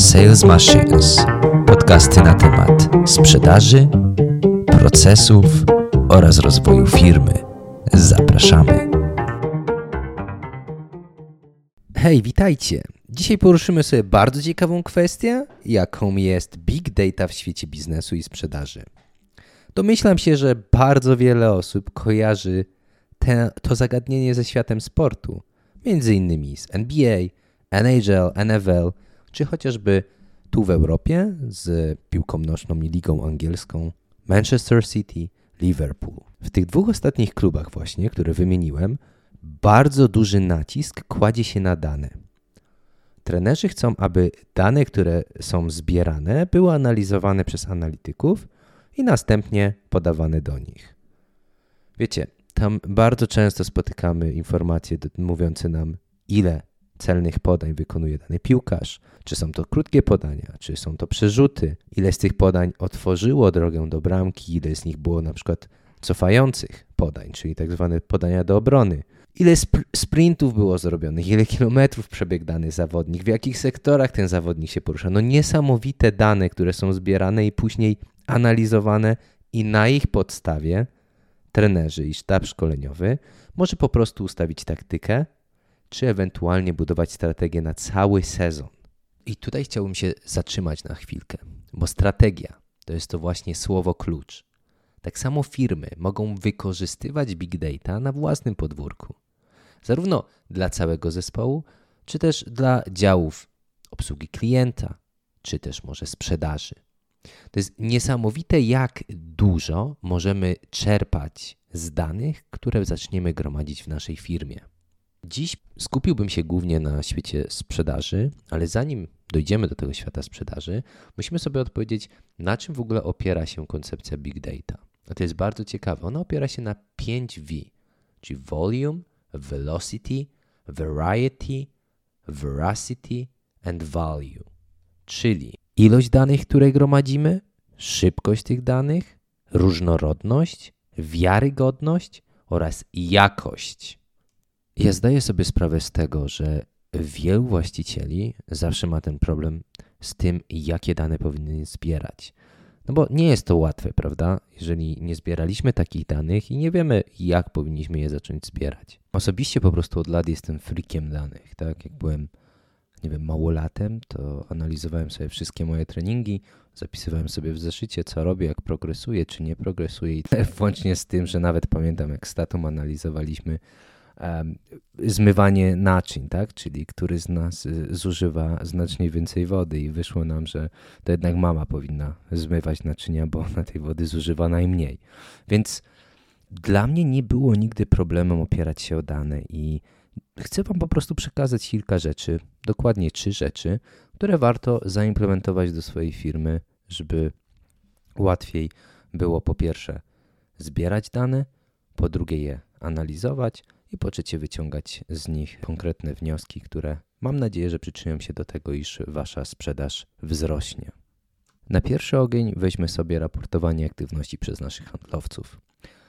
Sales Machines. Podcasty na temat sprzedaży, procesów oraz rozwoju firmy. Zapraszamy. Hej, witajcie. Dzisiaj poruszymy sobie bardzo ciekawą kwestię, jaką jest big data w świecie biznesu i sprzedaży. Domyślam się, że bardzo wiele osób kojarzy te, to zagadnienie ze światem sportu, między innymi z NBA, NHL, NFL, czy chociażby tu w Europie z piłką nożną i ligą angielską Manchester City, Liverpool. W tych dwóch ostatnich klubach właśnie, które wymieniłem, bardzo duży nacisk kładzie się na dane. Trenerzy chcą, aby dane, które są zbierane, były analizowane przez analityków i następnie podawane do nich. Wiecie, tam bardzo często spotykamy informacje mówiące nam, ile celnych podań wykonuje dany piłkarz, czy są to krótkie podania, czy są to przerzuty, ile z tych podań otworzyło drogę do bramki, ile z nich było na przykład cofających podań, czyli tak zwane podania do obrony. Ile sp sprintów było zrobionych, ile kilometrów przebiegł dany zawodnik, w jakich sektorach ten zawodnik się porusza. No niesamowite dane, które są zbierane i później analizowane i na ich podstawie trenerzy i sztab szkoleniowy może po prostu ustawić taktykę, czy ewentualnie budować strategię na cały sezon. I tutaj chciałbym się zatrzymać na chwilkę, bo strategia to jest to właśnie słowo klucz. Tak samo firmy mogą wykorzystywać big data na własnym podwórku, zarówno dla całego zespołu, czy też dla działów obsługi klienta, czy też może sprzedaży. To jest niesamowite, jak dużo możemy czerpać z danych, które zaczniemy gromadzić w naszej firmie. Dziś skupiłbym się głównie na świecie sprzedaży, ale zanim dojdziemy do tego świata sprzedaży, musimy sobie odpowiedzieć, na czym w ogóle opiera się koncepcja big data. A to jest bardzo ciekawe. Ona opiera się na 5V, czyli volume, velocity, variety, veracity and value. Czyli ilość danych, które gromadzimy, szybkość tych danych, różnorodność, wiarygodność oraz jakość. Ja zdaję sobie sprawę z tego, że wielu właścicieli zawsze ma ten problem z tym, jakie dane powinny zbierać. No bo nie jest to łatwe, prawda? Jeżeli nie zbieraliśmy takich danych i nie wiemy, jak powinniśmy je zacząć zbierać. Osobiście po prostu od lat jestem freakiem danych, tak? Jak byłem, nie wiem, małolatem, to analizowałem sobie wszystkie moje treningi, zapisywałem sobie w zeszycie, co robię, jak progresuję, czy nie progresuję i włącznie z tym, że nawet pamiętam, jak statum analizowaliśmy zmywanie naczyń, tak? czyli który z nas y, zużywa znacznie więcej wody i wyszło nam, że to jednak mama powinna zmywać naczynia, bo ona tej wody zużywa najmniej. Więc dla mnie nie było nigdy problemem opierać się o dane i chcę Wam po prostu przekazać kilka rzeczy, dokładnie trzy rzeczy, które warto zaimplementować do swojej firmy, żeby łatwiej było po pierwsze zbierać dane, po drugie je analizować, i po trzecie wyciągać z nich konkretne wnioski, które mam nadzieję, że przyczynią się do tego, iż Wasza sprzedaż wzrośnie. Na pierwszy ogień weźmy sobie raportowanie aktywności przez naszych handlowców.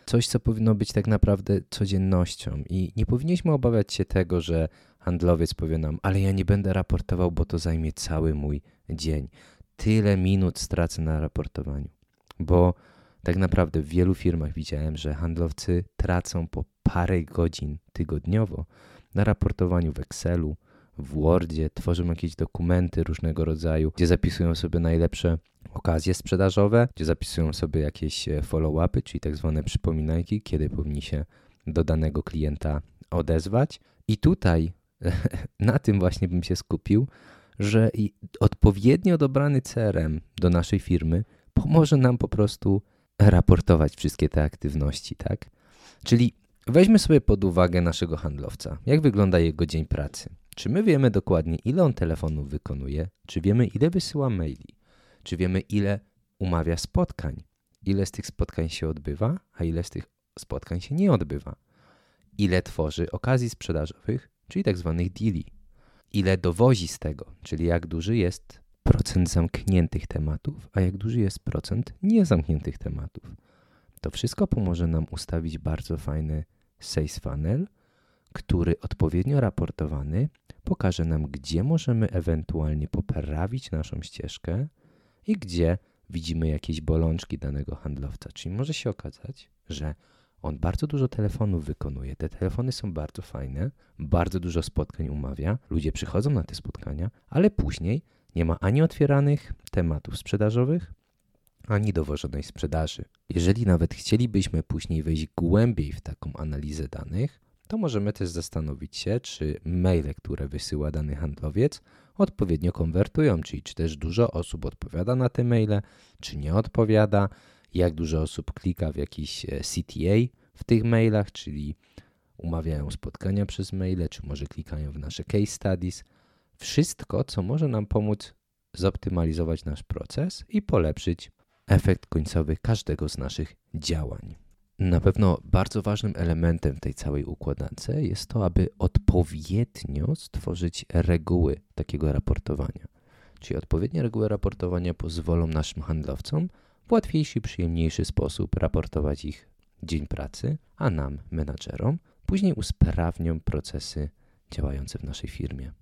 Coś, co powinno być tak naprawdę codziennością i nie powinniśmy obawiać się tego, że handlowiec powie nam, ale ja nie będę raportował, bo to zajmie cały mój dzień. Tyle minut stracę na raportowaniu, bo tak naprawdę w wielu firmach widziałem, że handlowcy tracą po parę godzin tygodniowo na raportowaniu w Excelu, w Wordzie, tworzą jakieś dokumenty różnego rodzaju, gdzie zapisują sobie najlepsze okazje sprzedażowe, gdzie zapisują sobie jakieś e, follow-upy, czyli tak zwane przypominajki, kiedy powinni się do danego klienta odezwać. I tutaj na tym właśnie bym się skupił, że odpowiednio dobrany CRM do naszej firmy pomoże nam po prostu raportować wszystkie te aktywności, tak? Czyli weźmy sobie pod uwagę naszego handlowca. Jak wygląda jego dzień pracy? Czy my wiemy dokładnie, ile on telefonów wykonuje? Czy wiemy, ile wysyła maili? Czy wiemy, ile umawia spotkań? Ile z tych spotkań się odbywa, a ile z tych spotkań się nie odbywa? Ile tworzy okazji sprzedażowych, czyli tak zwanych deali? Ile dowozi z tego, czyli jak duży jest procent zamkniętych tematów, a jak duży jest procent niezamkniętych tematów. To wszystko pomoże nam ustawić bardzo fajny sales funnel, który odpowiednio raportowany pokaże nam, gdzie możemy ewentualnie poprawić naszą ścieżkę i gdzie widzimy jakieś bolączki danego handlowca. Czyli może się okazać, że on bardzo dużo telefonów wykonuje. Te telefony są bardzo fajne, bardzo dużo spotkań umawia, ludzie przychodzą na te spotkania, ale później nie ma ani otwieranych tematów sprzedażowych, ani dowożonej sprzedaży. Jeżeli nawet chcielibyśmy później wejść głębiej w taką analizę danych, to możemy też zastanowić się, czy maile, które wysyła dany handlowiec, odpowiednio konwertują, czyli czy też dużo osób odpowiada na te maile, czy nie odpowiada, jak dużo osób klika w jakiś e, CTA w tych mailach, czyli umawiają spotkania przez maile, czy może klikają w nasze case studies. Wszystko, co może nam pomóc zoptymalizować nasz proces i polepszyć efekt końcowy każdego z naszych działań. Na pewno bardzo ważnym elementem tej całej układance jest to, aby odpowiednio stworzyć reguły takiego raportowania. Czyli odpowiednie reguły raportowania pozwolą naszym handlowcom w łatwiejszy, przyjemniejszy sposób raportować ich dzień pracy, a nam, menadżerom, później usprawnią procesy działające w naszej firmie.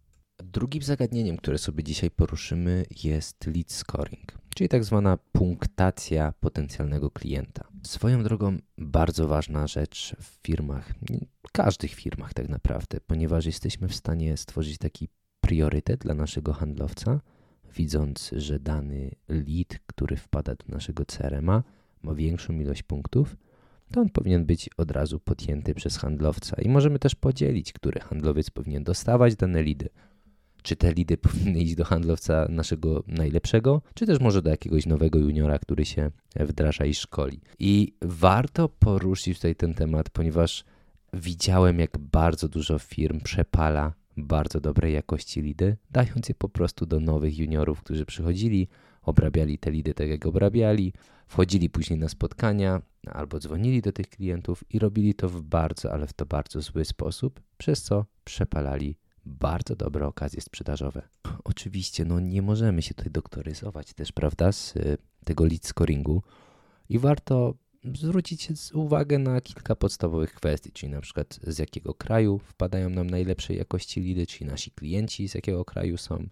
Drugim zagadnieniem, które sobie dzisiaj poruszymy, jest lead scoring, czyli tak zwana punktacja potencjalnego klienta. Swoją drogą bardzo ważna rzecz w firmach, w każdych firmach tak naprawdę, ponieważ jesteśmy w stanie stworzyć taki priorytet dla naszego handlowca, widząc, że dany lead, który wpada do naszego CRM-a, ma większą ilość punktów, to on powinien być od razu podjęty przez handlowca i możemy też podzielić, który handlowiec powinien dostawać dane lidy. Czy te lidy powinny iść do handlowca naszego najlepszego, czy też może do jakiegoś nowego juniora, który się wdraża i szkoli. I warto poruszyć tutaj ten temat, ponieważ widziałem, jak bardzo dużo firm przepala bardzo dobrej jakości lidy, dając je po prostu do nowych juniorów, którzy przychodzili, obrabiali te lidy tak jak obrabiali, wchodzili później na spotkania albo dzwonili do tych klientów i robili to w bardzo, ale w to bardzo zły sposób, przez co przepalali bardzo dobre okazje sprzedażowe. Oczywiście, no nie możemy się tutaj doktoryzować też, prawda, z y, tego lead scoringu i warto zwrócić uwagę na kilka podstawowych kwestii, czyli na przykład z jakiego kraju wpadają nam najlepszej jakości lidy, czyli nasi klienci z jakiego kraju są,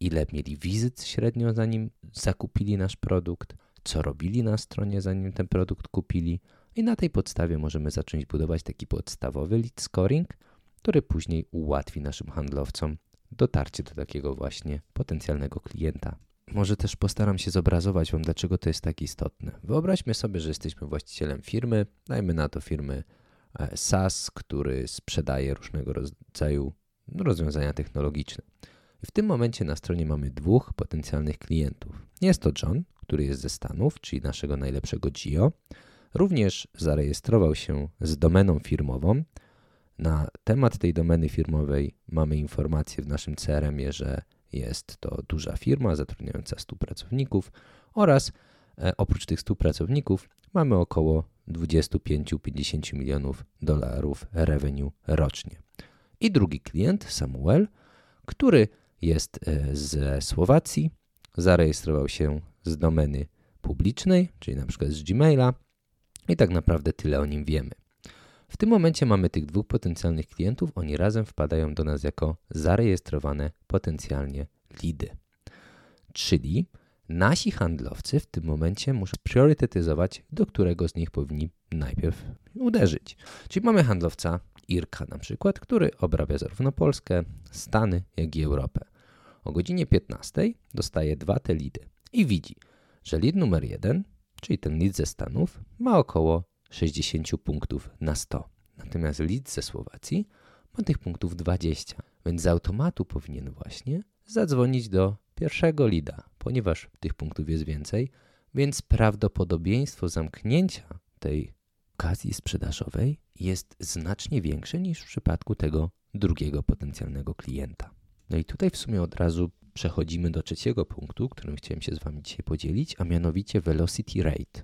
ile mieli wizyt średnio zanim zakupili nasz produkt, co robili na stronie zanim ten produkt kupili i na tej podstawie możemy zacząć budować taki podstawowy lead scoring, który później ułatwi naszym handlowcom dotarcie do takiego właśnie potencjalnego klienta. Może też postaram się zobrazować Wam, dlaczego to jest tak istotne. Wyobraźmy sobie, że jesteśmy właścicielem firmy, dajmy na to firmy e, SaaS, który sprzedaje różnego rodzaju rozwiązania technologiczne. I w tym momencie na stronie mamy dwóch potencjalnych klientów. Jest to John, który jest ze Stanów, czyli naszego najlepszego GIO. Również zarejestrował się z domeną firmową. Na temat tej domeny firmowej mamy informację w naszym CRM-ie, że jest to duża firma zatrudniająca 100 pracowników oraz e, oprócz tych 100 pracowników mamy około 25-50 milionów dolarów revenue rocznie. I drugi klient, Samuel, który jest e, ze Słowacji, zarejestrował się z domeny publicznej, czyli na przykład z Gmaila i tak naprawdę tyle o nim wiemy. W tym momencie mamy tych dwóch potencjalnych klientów, oni razem wpadają do nas jako zarejestrowane potencjalnie lidy. Czyli nasi handlowcy w tym momencie muszą priorytetyzować, do którego z nich powinni najpierw uderzyć. Czyli mamy handlowca Irka na przykład, który obrabia zarówno Polskę, Stany, jak i Europę. O godzinie 15 dostaje dwa te lidy i widzi, że lead numer jeden, czyli ten lead ze Stanów, ma około 60 punktów na 100. Natomiast lead ze Słowacji ma tych punktów 20, więc z automatu powinien właśnie zadzwonić do pierwszego lida, ponieważ tych punktów jest więcej, więc prawdopodobieństwo zamknięcia tej okazji sprzedażowej jest znacznie większe niż w przypadku tego drugiego potencjalnego klienta. No i tutaj w sumie od razu przechodzimy do trzeciego punktu, którym chciałem się z Wami dzisiaj podzielić, a mianowicie velocity rate.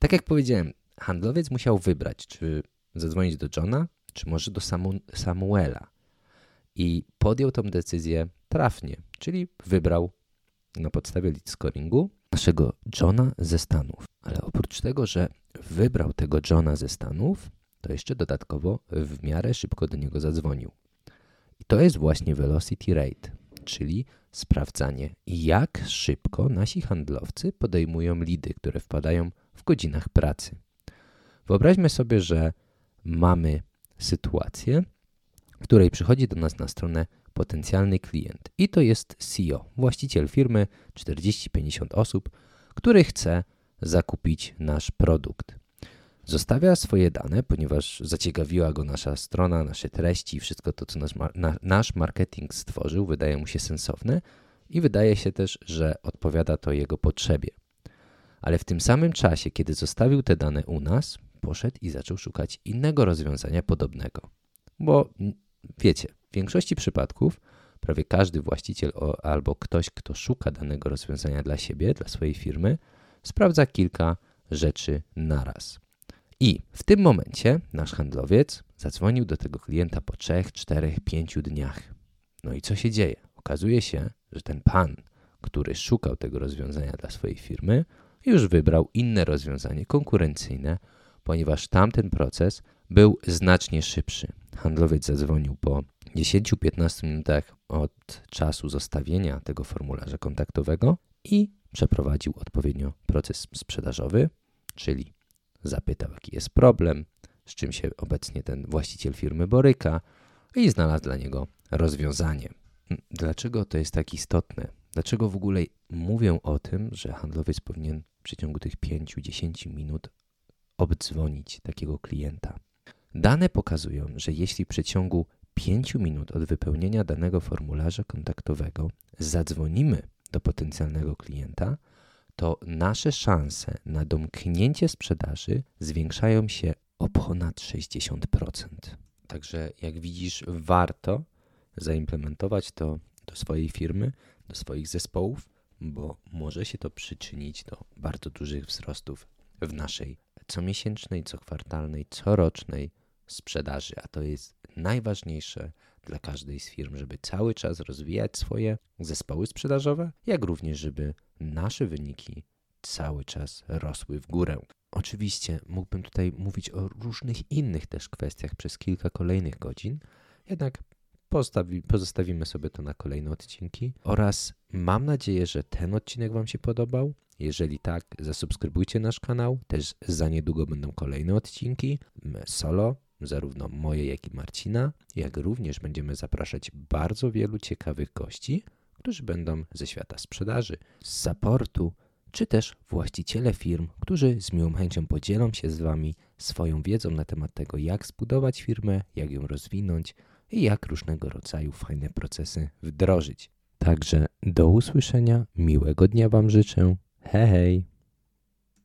Tak jak powiedziałem, handlowiec musiał wybrać, czy zadzwonić do Johna, czy może do Samu Samuela. I podjął tą decyzję trafnie, czyli wybrał na podstawie lead scoringu naszego Johna ze Stanów. Ale oprócz tego, że wybrał tego Johna ze Stanów, to jeszcze dodatkowo w miarę szybko do niego zadzwonił. I to jest właśnie velocity rate, czyli sprawdzanie, jak szybko nasi handlowcy podejmują lidy, które wpadają w godzinach pracy. Wyobraźmy sobie, że mamy sytuację, w której przychodzi do nas na stronę potencjalny klient i to jest CEO, właściciel firmy, 40-50 osób, który chce zakupić nasz produkt. Zostawia swoje dane, ponieważ zaciekawiła go nasza strona, nasze treści, wszystko to, co nasz, na, nasz marketing stworzył, wydaje mu się sensowne i wydaje się też, że odpowiada to jego potrzebie. Ale w tym samym czasie, kiedy zostawił te dane u nas, poszedł i zaczął szukać innego rozwiązania podobnego. Bo wiecie, w większości przypadków prawie każdy właściciel albo ktoś, kto szuka danego rozwiązania dla siebie, dla swojej firmy, sprawdza kilka rzeczy naraz. I w tym momencie nasz handlowiec zadzwonił do tego klienta po 3, 4, 5 dniach. No i co się dzieje? Okazuje się, że ten pan, który szukał tego rozwiązania dla swojej firmy, już wybrał inne rozwiązanie konkurencyjne, ponieważ tamten proces był znacznie szybszy. Handlowiec zadzwonił po 10-15 minutach od czasu zostawienia tego formularza kontaktowego i przeprowadził odpowiednio proces sprzedażowy, czyli zapytał, jaki jest problem, z czym się obecnie ten właściciel firmy boryka i znalazł dla niego rozwiązanie. Dlaczego to jest tak istotne? Dlaczego w ogóle mówię o tym, że handlowiec powinien w przeciągu tych 5-10 minut obdzwonić takiego klienta? Dane pokazują, że jeśli w przeciągu 5 minut od wypełnienia danego formularza kontaktowego zadzwonimy do potencjalnego klienta, to nasze szanse na domknięcie sprzedaży zwiększają się o ponad 60%. Także jak widzisz, warto zaimplementować to do swojej firmy, do swoich zespołów, bo może się to przyczynić do bardzo dużych wzrostów w naszej comiesięcznej, cokwartalnej, corocznej sprzedaży, a to jest najważniejsze dla każdej z firm, żeby cały czas rozwijać swoje zespoły sprzedażowe, jak również, żeby nasze wyniki cały czas rosły w górę. Oczywiście mógłbym tutaj mówić o różnych innych też kwestiach przez kilka kolejnych godzin, jednak postawi, pozostawimy sobie to na kolejne odcinki oraz mam nadzieję, że ten odcinek Wam się podobał. Jeżeli tak, zasubskrybujcie nasz kanał. Też za niedługo będą kolejne odcinki solo, zarówno moje, jak i Marcina, jak również będziemy zapraszać bardzo wielu ciekawych gości, którzy będą ze świata sprzedaży, z supportu, czy też właściciele firm, którzy z miłą chęcią podzielą się z Wami swoją wiedzą na temat tego, jak zbudować firmę, jak ją rozwinąć i jak różnego rodzaju fajne procesy wdrożyć. Także do usłyszenia, miłego dnia Wam życzę. Hej! hej.